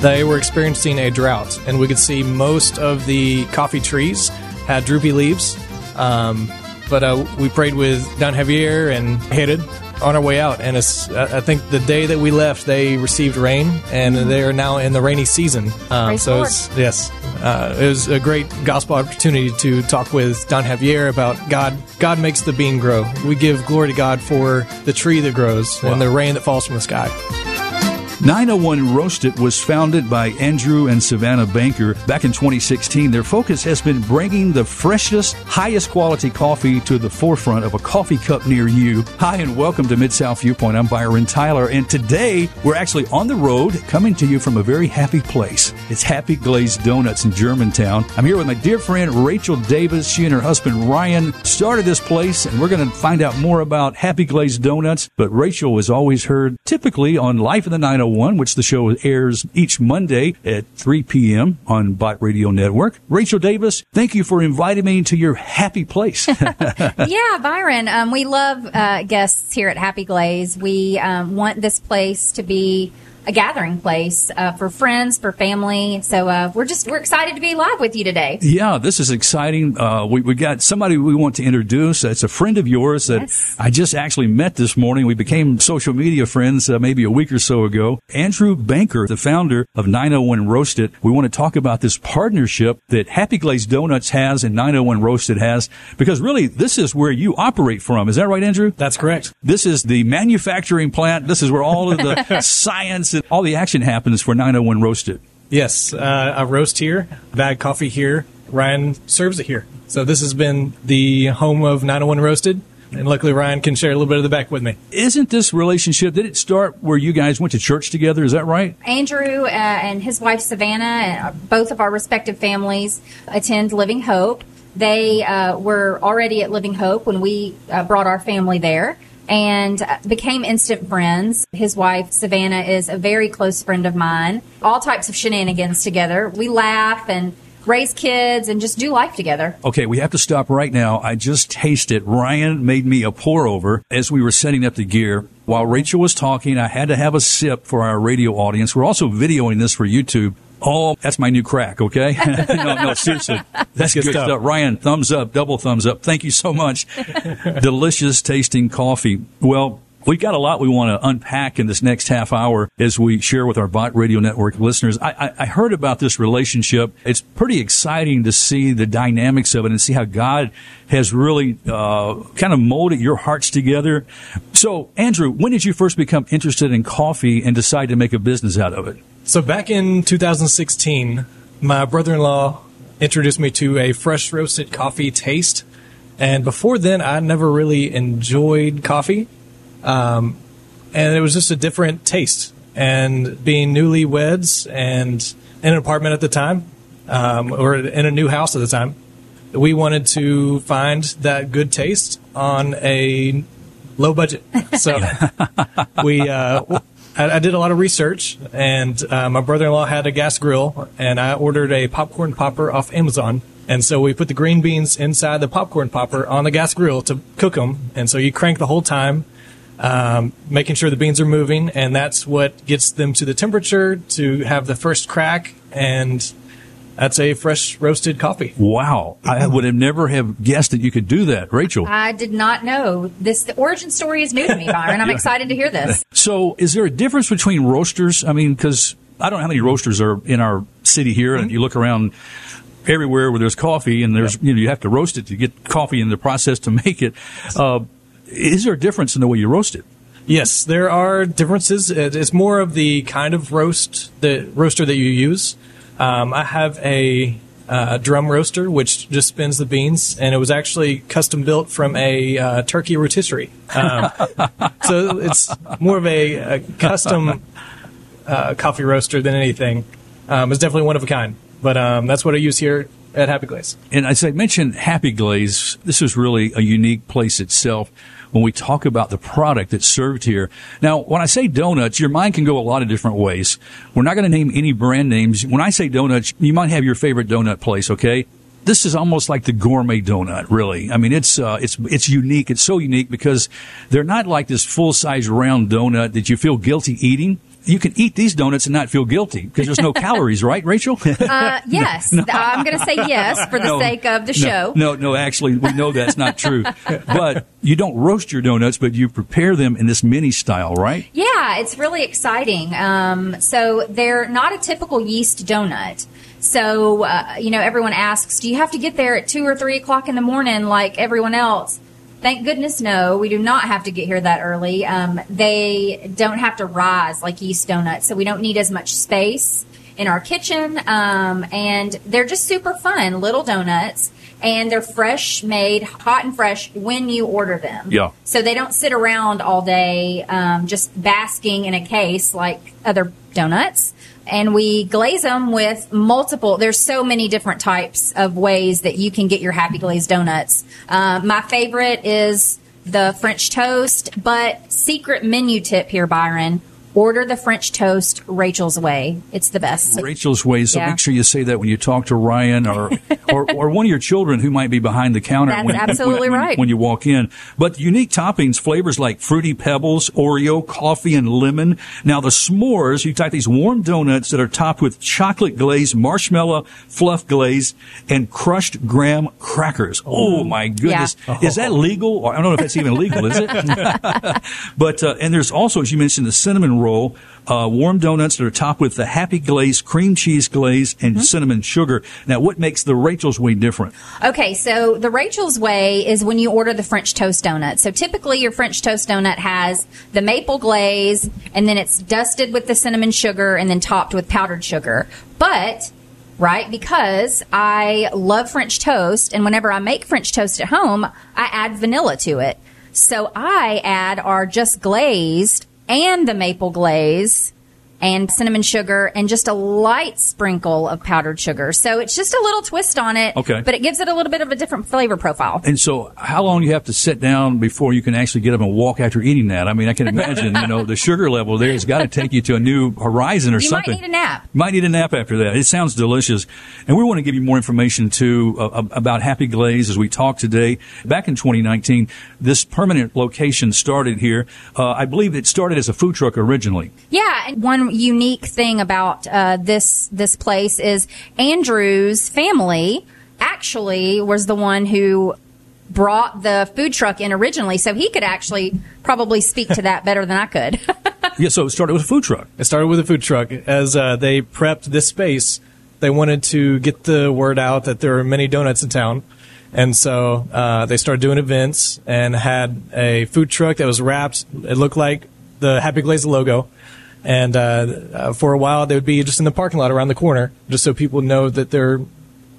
they were experiencing a drought, and we could see most of the coffee trees had droopy leaves. Um, but uh, we prayed with Don Javier and headed on our way out. And it's, I think the day that we left, they received rain, and they are now in the rainy season. Um, so it's, yes, uh, it was a great gospel opportunity to talk with Don Javier about God. God makes the bean grow. We give glory to God for the tree that grows wow. and the rain that falls from the sky. 901 Roasted was founded by Andrew and Savannah Banker back in 2016. Their focus has been bringing the freshest, highest quality coffee to the forefront of a coffee cup near you. Hi, and welcome to Mid South Viewpoint. I'm Byron Tyler, and today we're actually on the road coming to you from a very happy place. It's Happy Glazed Donuts in Germantown. I'm here with my dear friend Rachel Davis. She and her husband Ryan started this place, and we're going to find out more about Happy Glazed Donuts. But Rachel was always heard typically on Life in the 901 101, which the show airs each Monday at 3 p.m. on Bott Radio Network. Rachel Davis, thank you for inviting me to your happy place. yeah, Byron, um, we love uh, guests here at Happy Glaze. We um, want this place to be a gathering place uh, for friends, for family. So uh, we're just we're excited to be live with you today. Yeah, this is exciting. Uh, we we got somebody we want to introduce. It's a friend of yours that yes. I just actually met this morning. We became social media friends uh, maybe a week or so ago. Andrew Banker, the founder of 901 Roasted. We want to talk about this partnership that Happy Glaze Donuts has and 901 Roasted has because really this is where you operate from. Is that right, Andrew? That's correct. This is the manufacturing plant. This is where all of the science all the action happens for 901 Roasted. Yes, uh, I roast here, bag coffee here. Ryan serves it here. So this has been the home of 901 Roasted. And luckily, Ryan can share a little bit of the back with me. Isn't this relationship, did it start where you guys went to church together? Is that right? Andrew uh, and his wife Savannah, and uh, both of our respective families attend Living Hope. They uh, were already at Living Hope when we uh, brought our family there and uh, became instant friends. His wife, Savannah, is a very close friend of mine. All types of shenanigans together. We laugh and raise kids and just do life together. Okay, we have to stop right now. I just tasted. Ryan made me a pour over as we were setting up the gear. While Rachel was talking, I had to have a sip for our radio audience. We're also videoing this for YouTube. Oh, that's my new crack, okay? no, no, seriously. That's good, good stuff. stuff. Ryan, thumbs up, double thumbs up. Thank you so much. Delicious tasting coffee. Well, We've got a lot we want to unpack in this next half hour as we share with our Bott Radio Network listeners. I, I, I, heard about this relationship. It's pretty exciting to see the dynamics of it and see how God has really uh, kind of molded your hearts together. So, Andrew, when did you first become interested in coffee and decide to make a business out of it? So back in 2016, my brother-in-law introduced me to a fresh roasted coffee taste. And before then, I never really enjoyed coffee. Um, and it was just a different taste. And being newlyweds and in an apartment at the time, um, or in a new house at the time, we wanted to find that good taste on a low budget. So we uh, I, I did a lot of research, and uh, my brother-in-law had a gas grill, and I ordered a popcorn popper off Amazon. And so we put the green beans inside the popcorn popper on the gas grill to cook them. And so you crank the whole time, um, making sure the beans are moving, and that's what gets them to the temperature to have the first crack and that's a fresh roasted coffee. Wow. I would have never have guessed that you could do that. Rachel. I did not know. This the origin story is new to me, Byron. I'm yeah. excited to hear this. So, is there a difference between roasters? I mean, because I don't know how many roasters are in our city here, mm-hmm. and you look around everywhere where there's coffee, and there's you know you have to roast it to get coffee in the process to make it. Uh, is there a difference in the way you roast it? Yes, there are differences. It's more of the kind of roast, the roaster that you use. Um, I have a uh, drum roaster which just spins the beans, and it was actually custom built from a uh, turkey rotisserie. Um, so it's more of a, a custom uh, coffee roaster than anything. Um, it's definitely one of a kind, but um, that's what I use here at Happy Glaze. And as I mentioned, Happy Glaze, this is really a unique place itself when we talk about the product that's served here. Now, when I say donuts, your mind can go a lot of different ways. We're not going to name any brand names. When I say donuts, you might have your favorite donut place, okay? This is almost like the gourmet donut, really. I mean, it's uh, it's it's unique. It's so unique because they're not like this full size round donut that you feel guilty eating. You can eat these donuts and not feel guilty because there's no calories, right, Rachel? Uh, yes, I'm going to say yes for the No, sake of the show. No, no, no, actually, we know that's not true. but you don't roast your donuts, but you prepare them in this mini style, right? Yeah, it's really exciting. Um, so they're not a typical yeast donut. So, uh, you know, everyone asks, do you have to get there at two or three o'clock in the morning like everyone else? Thank goodness, no. We do not have to get here that early. Um, they don't have to rise like yeast donuts, so we don't need as much space in our kitchen. Um, and they're just super fun, little donuts, and they're fresh made, hot and fresh when you order them. Yeah. So they don't sit around all day um, just basking in a case like other donuts. And we glaze them with multiple. There's so many different types of ways that you can get your happy glazed donuts. Uh, my favorite is the French toast, but secret menu tip here, Byron. Order the French toast Rachel's way. It's the best. Rachel's way. So Yeah. make sure you say that when you talk to Ryan or, or, or one of your children who might be behind the counter. That's when, absolutely when- when- right. When you walk in. But unique toppings, flavors like fruity pebbles, Oreo, coffee, and lemon. Now the s'mores, you got these warm donuts that are topped with chocolate glaze, marshmallow, fluff glaze, and crushed graham crackers. Oh my goodness. Is that legal? I don't know if that's even legal, is it? But uh, and there's also, as you mentioned, the cinnamon roll, uh, warm donuts that are topped with the happy glaze, cream cheese glaze, and Mm-hmm. cinnamon sugar. Now, what makes the Rachel's Way different? Okay, so the Rachel's Way is when you order the French toast donut. So typically your French toast donut has the maple glaze and then it's dusted with the cinnamon sugar and then topped with powdered sugar. But right? Because I love French toast, and whenever I make French toast at home, I add vanilla to it. So I add our just glazed and the maple glaze and cinnamon sugar and just a light sprinkle of powdered sugar. So it's just a little twist on it, Okay. but it gives it a little bit of a different flavor profile. And so, how long do you have to sit down before you can actually get up and walk after eating that? I mean, I can imagine, you know, the sugar level there has got to take you to a new horizon or something. You might need a nap. Might need a nap after that. It sounds delicious. And we want to give you more information too uh, about Happy Glaze as we talk today. Back in 2019, this permanent location started here. Uh, I believe it started as a food truck originally. Yeah, and one unique thing about uh, this this place is Andrew's family actually was the one who brought the food truck in originally, so he could actually probably speak to that better than I could. Yeah, so it started with a food truck. It started with a food truck. As uh, they prepped this space, they wanted to get the word out that there are many donuts in town. And so uh, they started doing events and had a food truck that was wrapped. It looked like the Happy Glaze logo. And uh, uh, for a while, they would be just in the parking lot around the corner, just so people know that there are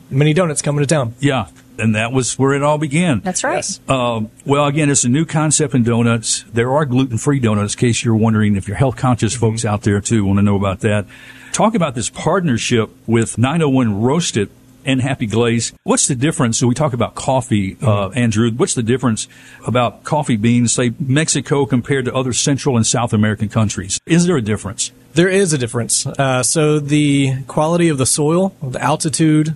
many donuts coming to town. Yeah, and that was where it all began. That's right. Yes. Um, well, again, it's a new concept in donuts. There are gluten free donuts, in case you're wondering if you're health conscious folks out there too want to know about that. Talk about this partnership with 901 Roasted and Happy Glaze. What's the difference? So we talk about coffee, uh, Andrew. What's the difference about coffee beans, say Mexico compared to other Central and South American countries? Is there a difference? There is a difference. Uh, so the quality of the soil, the altitude,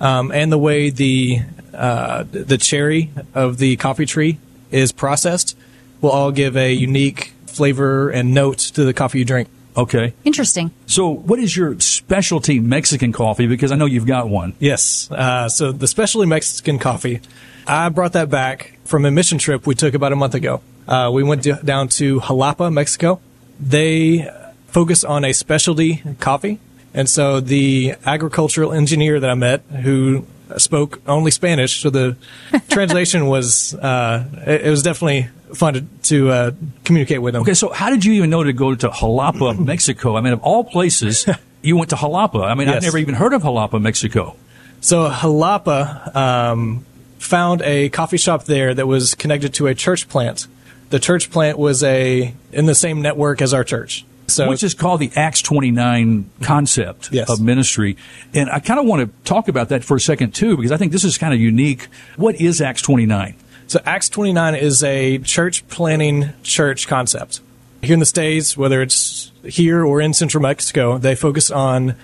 um, and the way the uh, the cherry of the coffee tree is processed will all give a unique flavor and note to the coffee you drink. Okay. Interesting. So what is your specialty Mexican coffee? Because I know you've got one. Yes. Uh, so the specialty Mexican coffee, I brought that back from a mission trip we took about a month ago. Uh, we went to, down to Jalapa, Mexico. They focus on a specialty coffee. And so the agricultural engineer that I met, who spoke only Spanish, so the translation was, uh, it, it was definitely fun to, to uh, communicate with them. Okay, so how did you even know to go to Jalapa, Mexico? I mean, of all places, you went to Jalapa. I mean, I've never even heard of Jalapa, Mexico. So Jalapa um, found a coffee shop there that was connected to a church plant. The church plant was a in the same network as our church. So which is called the Acts 29 concept Yes. of ministry. And I kind of want to talk about that for a second too, because I think this is kind of unique. What is Acts 29? So Acts 29 is a church planning church concept. Here in the States, whether it's here or in central Mexico, they focus on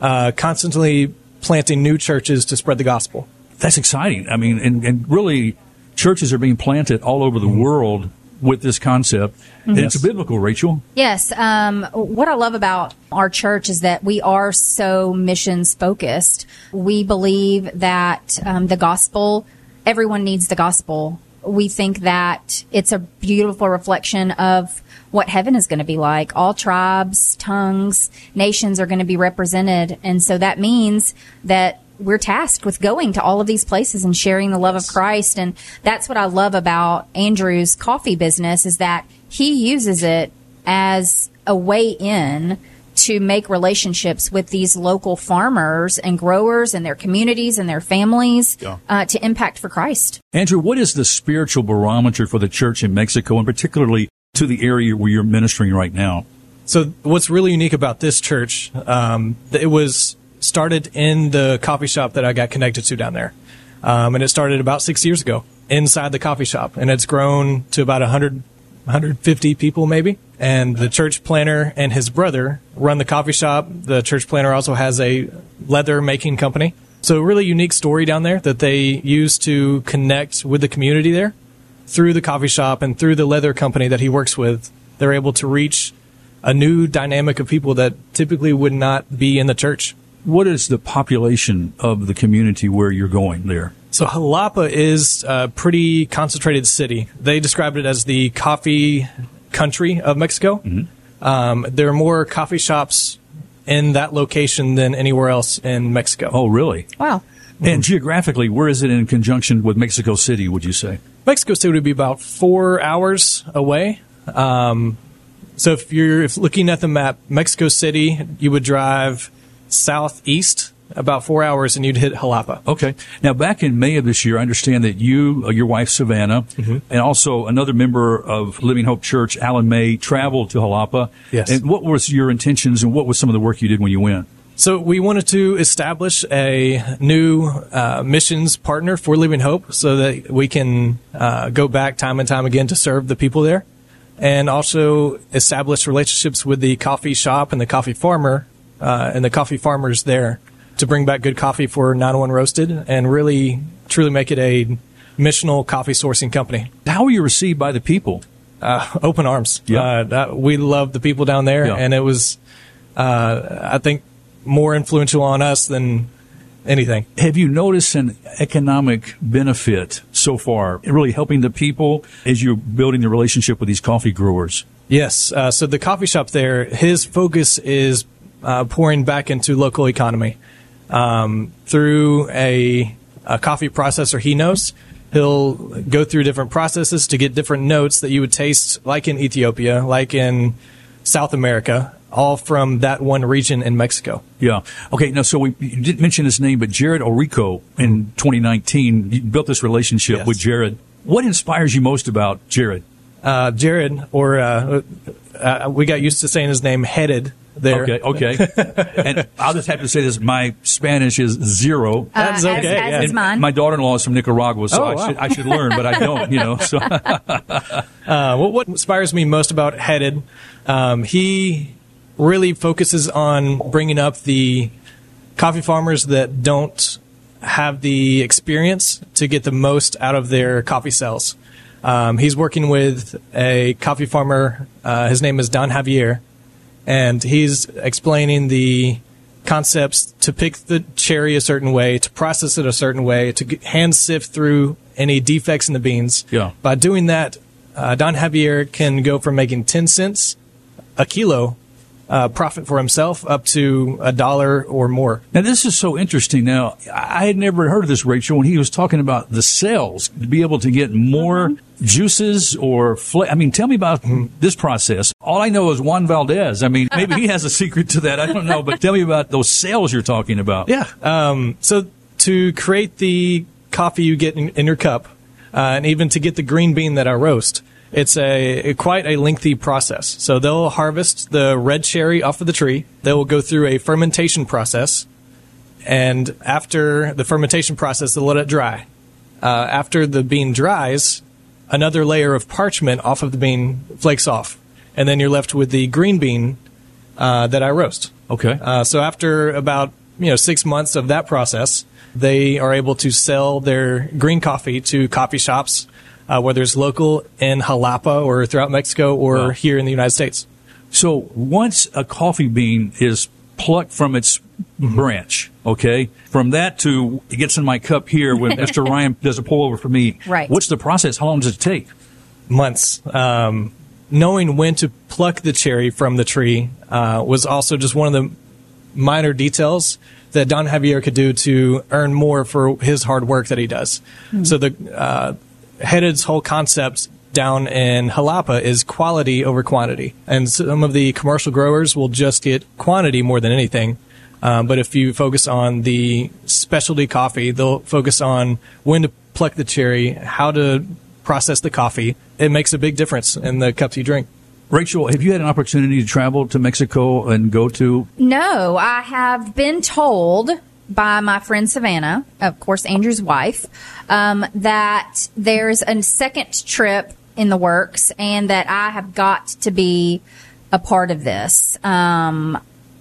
uh, constantly planting new churches to spread the gospel. That's exciting. I mean, and, and really, churches are being planted all over the world with this concept. And it's biblical, Rachel. Yes. Um, what I love about our church is that we are so missions focused. We believe that um, the gospel, everyone needs the gospel. We think that it's a beautiful reflection of what heaven is going to be like. All tribes, tongues, nations are going to be represented. And so that means that we're tasked with going to all of these places and sharing the love of Christ. And that's what I love about Andrew's coffee business is that he uses it as a way in to make relationships with these local farmers and growers and their communities and their families Yeah. uh, to impact for Christ. Andrew, what is the spiritual barometer for the church in Mexico and particularly to the area where you're ministering right now? So what's really unique about this church, um, it was started in the coffee shop that I got connected to down there. Um, and it started about six years ago inside the coffee shop and it's grown to about 100, 150 people maybe. And the church planter and his brother run the coffee shop. The church planter also has a leather making company. So really unique story down there that they use to connect with the community there through the coffee shop and through the leather company that he works with. They're able to reach a new dynamic of people that typically would not be in the church. What is the population of the community where you're going there? So Jalapa is a pretty concentrated city. They described it as the coffee country of Mexico. Um, there are more coffee shops in that location than anywhere else in Mexico. Oh, really? Wow. And geographically, where is it in conjunction with Mexico City, would you say? Mexico City would be about four hours away. Um, so if you're if looking at the map, Mexico City, you would drive southeast about four hours and you'd hit Jalapa. Okay. Now, back in May of this year, I understand that you, uh, your wife Savannah, and also another member of Living Hope Church, Alan May, traveled to Jalapa. Yes. And what was your intentions and what was some of the work you did when you went? So we wanted to establish a new uh, missions partner for Living Hope, so that we can uh, go back time and time again to serve the people there, and also establish relationships with the coffee shop and the coffee farmer uh, and the coffee farmers there to bring back good coffee for 901 Roasted and really truly make it a missional coffee sourcing company. How were you received by the people? Uh, open arms. Yeah. Uh, that, we love the people down there, Yeah. and it was, uh, I think, more influential on us than anything. Have you noticed an economic benefit so far, really helping the people as you're building the relationship with these coffee growers? Yes. Uh, so the coffee shop there, his focus is uh, pouring back into local economy um, through a, a coffee processor he knows. He'll go through different processes to get different notes that you would taste, like in Ethiopia, like in South America, all from that one region in Mexico. Yeah. Okay. Now, so we you didn't mention his name, but Jared Orico in 2019 you built this relationship Yes. with Jared. What inspires you most about Jared? Uh, Jared, or uh, uh, we got used to saying his name, headed there. Okay. Okay. and I'll just have to say this: my Spanish is zero. That's Uh, okay, As, yeah. is mine. My daughter-in-law is from Nicaragua, so Oh, I, wow. should, I should learn, but I don't. You know. So Uh, what, what inspires me most about Headed, um, he really focuses on bringing up the coffee farmers that don't have the experience to get the most out of their coffee cells. Um, he's working with a coffee farmer. Uh, his name is Don Javier, and he's explaining the concepts to pick the cherry a certain way, to process it a certain way, to hand sift through any defects in the beans. Yeah. By doing that, uh, Don Javier can go from making 10 cents a kilo uh, profit for himself up to a dollar or more. Now, this is so interesting. Now, I had never heard of this, Rachel, when he was talking about the cells to be able to get more juices or fla- I mean, tell me about this process. All I know is Juan Valdez. I mean, maybe he has a secret to that. I don't know, but tell me about those cells you're talking about. Yeah. Um, so to create the coffee you get in, in your cup, uh, and even to get the green bean that I roast, it's a, quite a lengthy process. So they'll harvest the red cherry off of the tree. They will go through a fermentation process, and after the fermentation process, they'll let it dry. Uh, after the bean dries, another layer of parchment off of the bean flakes off, and then you're left with the green bean uh, that I roast. Okay. Uh, so after about you know six months of that process, they are able to sell their green coffee to coffee shops uh, whether it's local in Jalapa or throughout Mexico or Wow. here in the United States. So once a coffee bean is plucked from its branch, okay, from that to it gets in my cup here when Mr. Ryan does a pour over for me. Right. What's the process? How long does it take? months. Um, knowing when to pluck the cherry from the tree uh, was also just one of the minor details that Don Javier could do to earn more for his hard work that he does. So the uh, Headed's whole concept down in Jalapa is quality over quantity, and some of the commercial growers will just get quantity more than anything. Um, but if you focus on the specialty coffee, they'll focus on when to pluck the cherry, how to process the coffee. It makes a big difference in the cups you drink. Rachel, have you had an opportunity to travel to Mexico and go to? No, I have been told by my friend Savannah, of course, Andrew's wife, um, that there's a second trip in the works and that I have got to be a part of this. Um,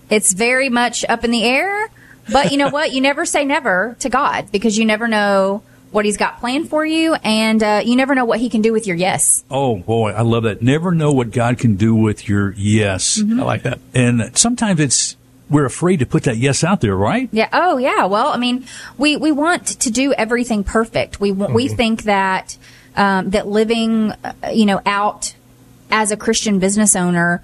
it's very much up in the air, but you know what? You never say never to God because you never know what He's got planned for you, and uh, you never know what He can do with your yes. Oh boy, I love that. Never know what God can do with your yes. I like that. And sometimes it's we're afraid to put that yes out there, right? Yeah. Oh, yeah. Well, I mean, we, we want to do everything perfect. We want, we think that um, that living, uh, you know, out as a Christian business owner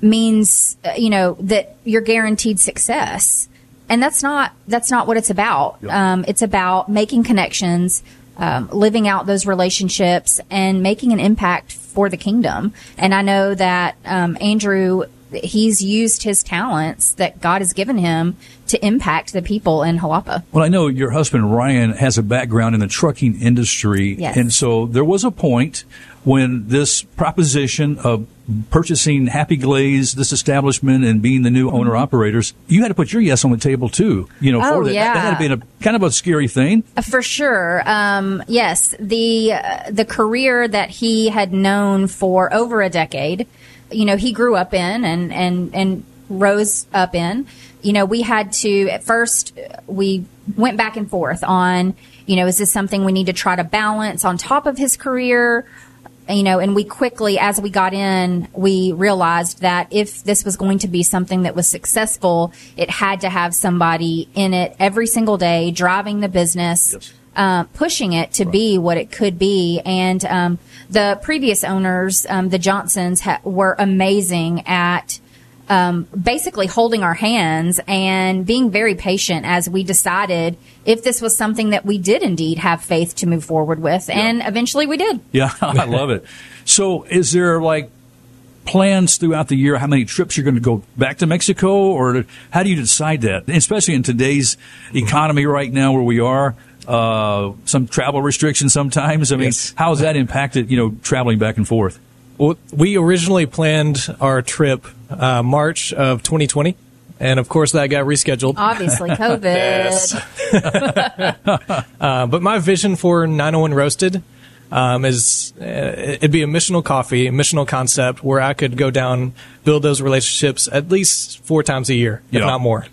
means, uh, you know, that you're guaranteed success, and that's not that's not what it's about. Yep. Um, it's about making connections. Um, living out those relationships and making an impact for the kingdom. And I know that um, Andrew, he's used his talents that God has given him to impact the people in Jalapa. Well, I know your husband Ryan has a background in the trucking industry, Yes. and so there was a point when this proposition of purchasing Happy Glaze, this establishment, and being the new owner operators, you had to put your yes on the table too. You know, Oh, for that. yeah. that had been a kind of a scary thing. Uh, For sure. Um, yes, the uh, the career that he had known for over a decade, you know, he grew up in and and and rose up in. You know, we had to at first we went back and forth on, you know, is this something we need to try to balance on top of his career? you know, and we quickly, as we got in, we realized that if this was going to be something that was successful, it had to have somebody in it every single day, driving the business, Yes. uh, pushing it to be what it could be. And um, the previous owners, um, the Johnsons, ha- were amazing at um, basically holding our hands and being very patient as we decided if this was something that we did indeed have faith to move forward with. And eventually we did. Yeah, I love it. So, is there like plans throughout the year how many trips you're going to go back to Mexico, or how do you decide that? Especially in today's economy right now, where we are, uh, some travel restrictions sometimes. I mean, Yes. how has that impacted you know traveling back and forth? Well, we originally planned our trip uh, March of 2020, and of course that got rescheduled. Obviously, COVID. Uh, but my vision for 901 Roasted um, is uh, it'd be a missional coffee, a missional concept where I could go down, build those relationships at least four times a year, if Yeah. not more.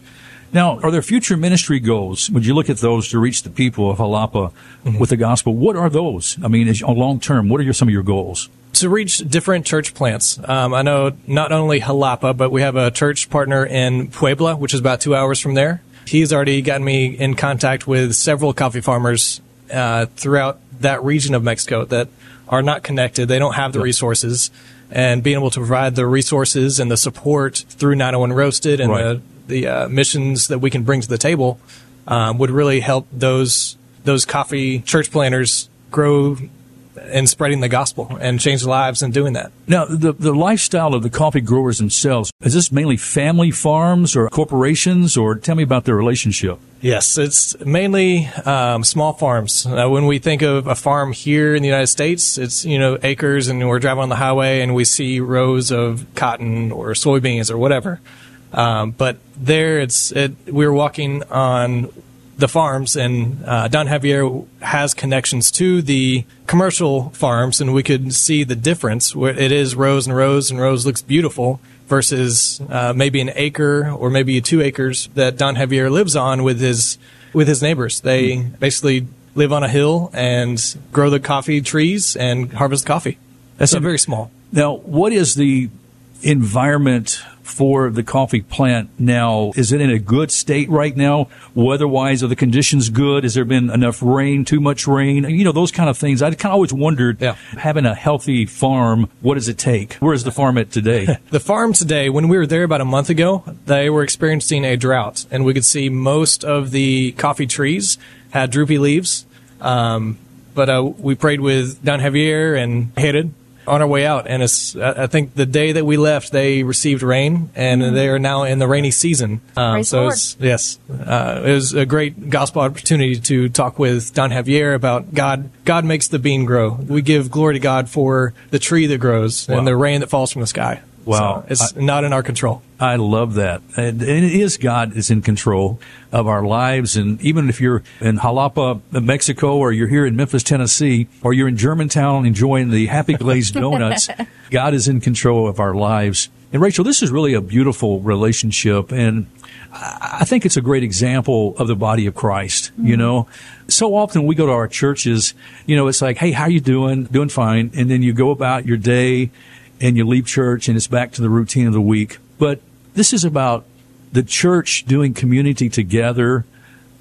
Now, are there future ministry goals? Would you look at those to reach the people of Jalapa with the gospel? What are those? I mean, long term, what are your, some of your goals? to reach different church plants. Um, I know not only Jalapa, but we have a church partner in Puebla, which is about two hours from there. He's already gotten me in contact with several coffee farmers uh, throughout that region of Mexico that are not connected. They don't have the resources. And being able to provide the resources and the support through 901 Roasted and Right. the, the uh, missions that we can bring to the table um, would really help those those coffee church planters grow in spreading the gospel and change lives in doing that. Now, the, the lifestyle of the coffee growers themselves, is this mainly family farms or corporations, or tell me about their relationship? Yes, it's mainly um, small farms. Uh, when we think of a farm here in the United States, it's you know acres, and we're driving on the highway and we see rows of cotton or soybeans or whatever. Um, but there, it's it, we're walking on the farms, and uh, Don Javier has connections to the commercial farms, and we could see the difference. Where it is rows and rows and rows looks beautiful versus uh, maybe an acre or maybe two acres that Don Javier lives on with his with his neighbors. They basically live on a hill and grow the coffee trees and harvest coffee. That's so very small. Now, what is the environment for the coffee plant now? Is it in a good state right now? Weather-wise, are the conditions good? Has there been enough rain, too much rain? You know, those kind of things. I kind of always wondered, Yeah. having a healthy farm, what does it take? Where is the farm at today? The farm today, when we were there about a month ago, they were experiencing a drought, and we could see most of the coffee trees had droopy leaves. Um, but uh, we prayed with Don Javier and headed on our way out, and it's, I think the day that we left, they received rain, and they are now in the rainy season. Um, so it's yes, uh, it was a great gospel opportunity to talk with Don Javier about God. God makes the bean grow. We give glory to God for the tree that grows Wow. and the rain that falls from the sky. Wow. So it's not in our control. I love that. And, it is God is in control of our lives. And even if you're in Jalapa, Mexico, or you're here in Memphis, Tennessee, or you're in Germantown enjoying the Happy Glazed Donuts, God is in control of our lives. And Rachel, this is really a beautiful relationship. And I I think it's a great example of the body of Christ. You mm-hmm. know, so often we go to our churches, you know, it's like, Hey, how you doing? Doing fine. And then you go about your day and you leave church and it's back to the routine of the week. But this is about the church doing community together,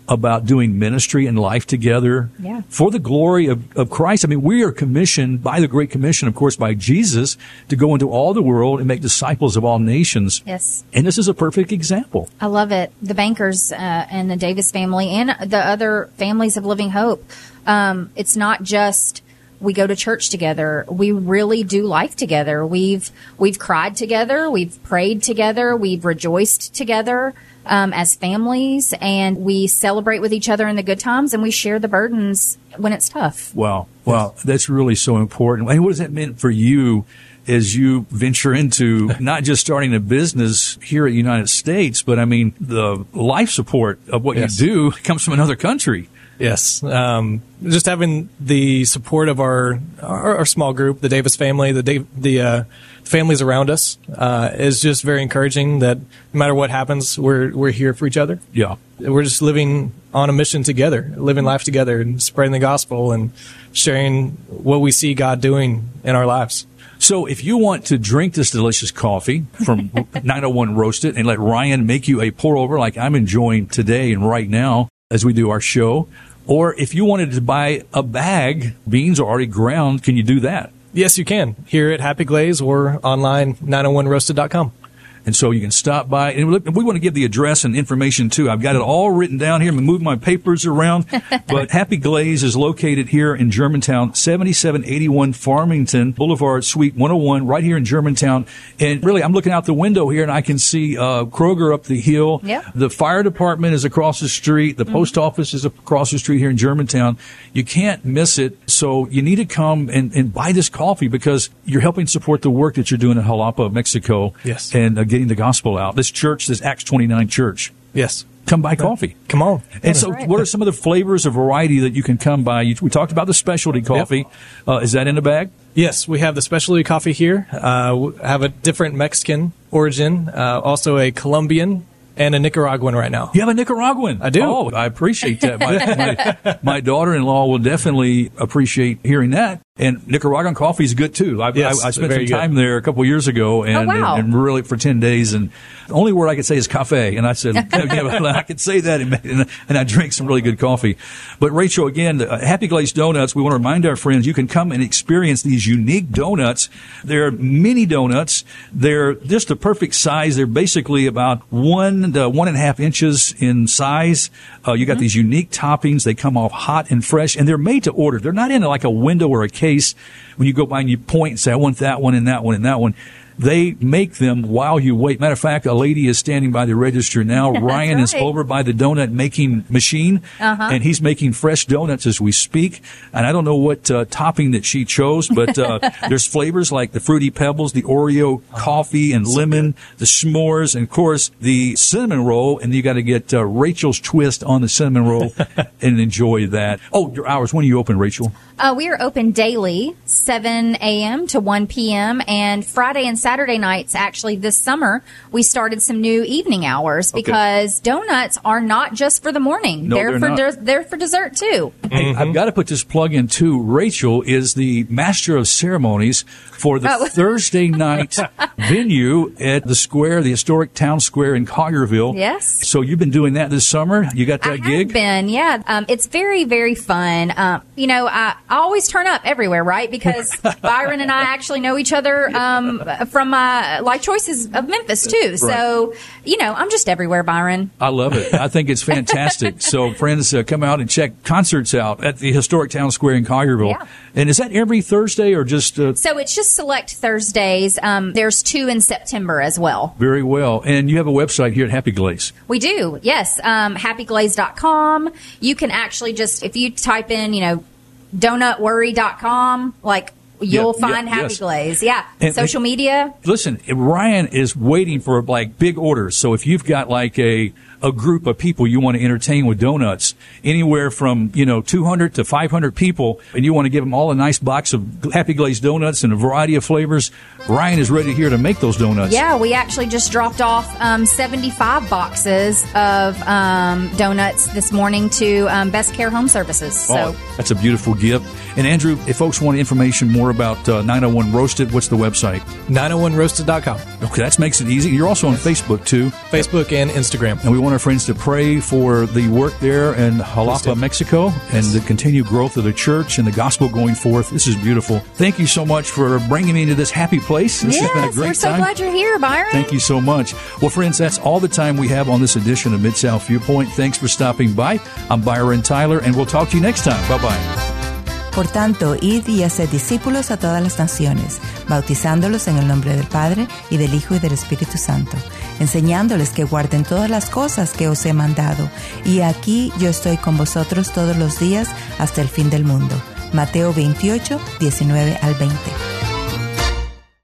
about doing ministry and life together Yeah. for the glory of, of Christ. I mean, we are commissioned by the Great Commission, of course, by Jesus to go into all the world and make disciples of all nations. Yes. And this is a perfect example. I love it. The bankers uh, and the Davis family and the other families of Living Hope. Um, it's not just we go to church together. We really do life together. We've we've cried together. We've prayed together. We've rejoiced together um, as families, and we celebrate with each other in the good times, and we share the burdens when it's tough. Wow. Wow. That's really so important. And what does that mean for you as you venture into not just starting a business here at the United States, but I mean, the life support of what Yes. you do comes from another country. Yes, um, just having the support of our, our our small group, the Davis family, the Dav- the uh, families around us, uh, is just very encouraging. That no matter what happens, we're we're here for each other. Yeah. We're just living on a mission together, living life together, and spreading the gospel and sharing what we see God doing in our lives. So if you want to drink this delicious coffee from 901 Roasted and let Ryan make you a pour over like I'm enjoying today and right now as we do our show, or if you wanted to buy a bag, beans are already ground, can you do that? Yes, you can here at Happy Glaze or online 901roasted.com. And so you can stop by. And look, we want to give the address and information too. I've got it all written down here. I'm moving my papers around. but Happy Glaze is located here in Germantown, 7781 Farmington Boulevard, Suite 101, right here in Germantown. And really, I'm looking out the window here and I can see uh, Kroger up the hill. Yep. The fire department is across the street. The post office is across the street here in Germantown. You can't miss it. So you need to come and, and buy this coffee because you're helping support the work that you're doing in Jalapa, Mexico. Yes. And uh, getting the gospel out. This church, this Acts 29 church, Yes, come buy coffee. come on. And so, right. what are some of the flavors of variety that you can come by? You, we talked about the specialty coffee. Uh, is that in the bag? Yes, we have the specialty coffee here. Uh, we have a different Mexican origin, uh, also a Colombian and a Nicaraguan right now. You have a Nicaraguan. I do. Oh, I appreciate that. My, my, my daughter-in-law will definitely appreciate hearing that. And Nicaraguan coffee is good too. I, Yes, I, I spent some very good. time there a couple years ago, and, Oh, wow. and, and really for ten days. And the only word I could say is cafe. And I said, yeah, I could say that, and, and, and I drank some really good coffee. But Rachel, again, uh, Happy Glazed Donuts. We want to remind our friends you can come and experience these unique donuts. They're mini donuts. They're just the perfect size. They're basically about one to one and a half inches in size. Uh, you got these unique toppings. They come off hot and fresh, and they're made to order. They're not in like a window or a case when you go by and you point and say, I want that one and that one and that one. They make them while you wait. Matter of fact, a lady is standing by the register now. Ryan is over by the donut making machine, and he's making fresh donuts as we speak. And I don't know what uh, topping that she chose, but uh, there's flavors like the fruity pebbles, the Oreo coffee and lemon, the s'mores, and of course the cinnamon roll. And you got to get uh, Rachel's twist on the cinnamon roll and enjoy that. Oh, your hours. When are you open, Rachel? Uh, we are open daily, 7 a.m. to 1 p.m. and Friday and Saturday nights. Actually, this summer we started some new evening hours because donuts are not just for the morning; No, they're, they're for not. des- they're for dessert too. Hey, I've got to put this plug in too. Rachel is the master of ceremonies for the Oh. Thursday night venue at the square, the historic town square in Collierville. Yes. So you've been doing that this summer. You got that I gig? have been, yeah. Um, it's very, very fun. Um, you know, I, I always turn up everywhere, right? Because Byron and I actually know each other um, from my life choices of Memphis too. So, you know, I'm just everywhere, Byron. I love it. I think it's fantastic. so, friends, uh, come out and check concerts out at the historic town square in Collierville. Yeah. And is that every Thursday or just uh, So it's just select Thursdays. Um, there's two in September as well. very well? And you have a website here at Happy Glaze. We do, yes. Um, happyglaze.com. You can actually just, if you type in, you know, donutworry.com, like, you'll Yeah, yeah, find Happy yes. Glaze. Yeah. And- Social media. Listen, Ryan is waiting for like big orders. So if you've got like a a group of people you want to entertain with donuts, anywhere from you know 200 to 500 people, and you want to give them all a nice box of Happy Glazed donuts in a variety of flavors, Ryan is ready here to make those donuts. Yeah, we actually just dropped off um, 75 boxes of um, donuts this morning to um, Best Care Home Services. So Oh, that's a beautiful gift. And Andrew, if folks want information more about uh, 901 Roasted, what's the website? 901roasted.com. Okay, that makes it easy. You're also on Facebook too. Facebook and Instagram. And we want our friends to pray for the work there in Jalapa, Mexico, and the continued growth of the church and the gospel going forth. This is beautiful. Thank you so much for bringing me to this happy place. This has been a yes, great we're so time. glad you're here, Byron. Thank you so much. Well, friends, that's all the time we have on this edition of Mid South Viewpoint. Thanks for stopping by. I'm Byron Tyler, and we'll talk to you next time. Bye bye. Por tanto, id y haced discípulos a todas las naciones, bautizándolos en el nombre del Padre y del Hijo y del Espíritu Santo, enseñándoles que guarden todas las cosas que os he mandado. Y aquí yo estoy con vosotros todos los días hasta el fin del mundo. Mateo 28, 19 al 20.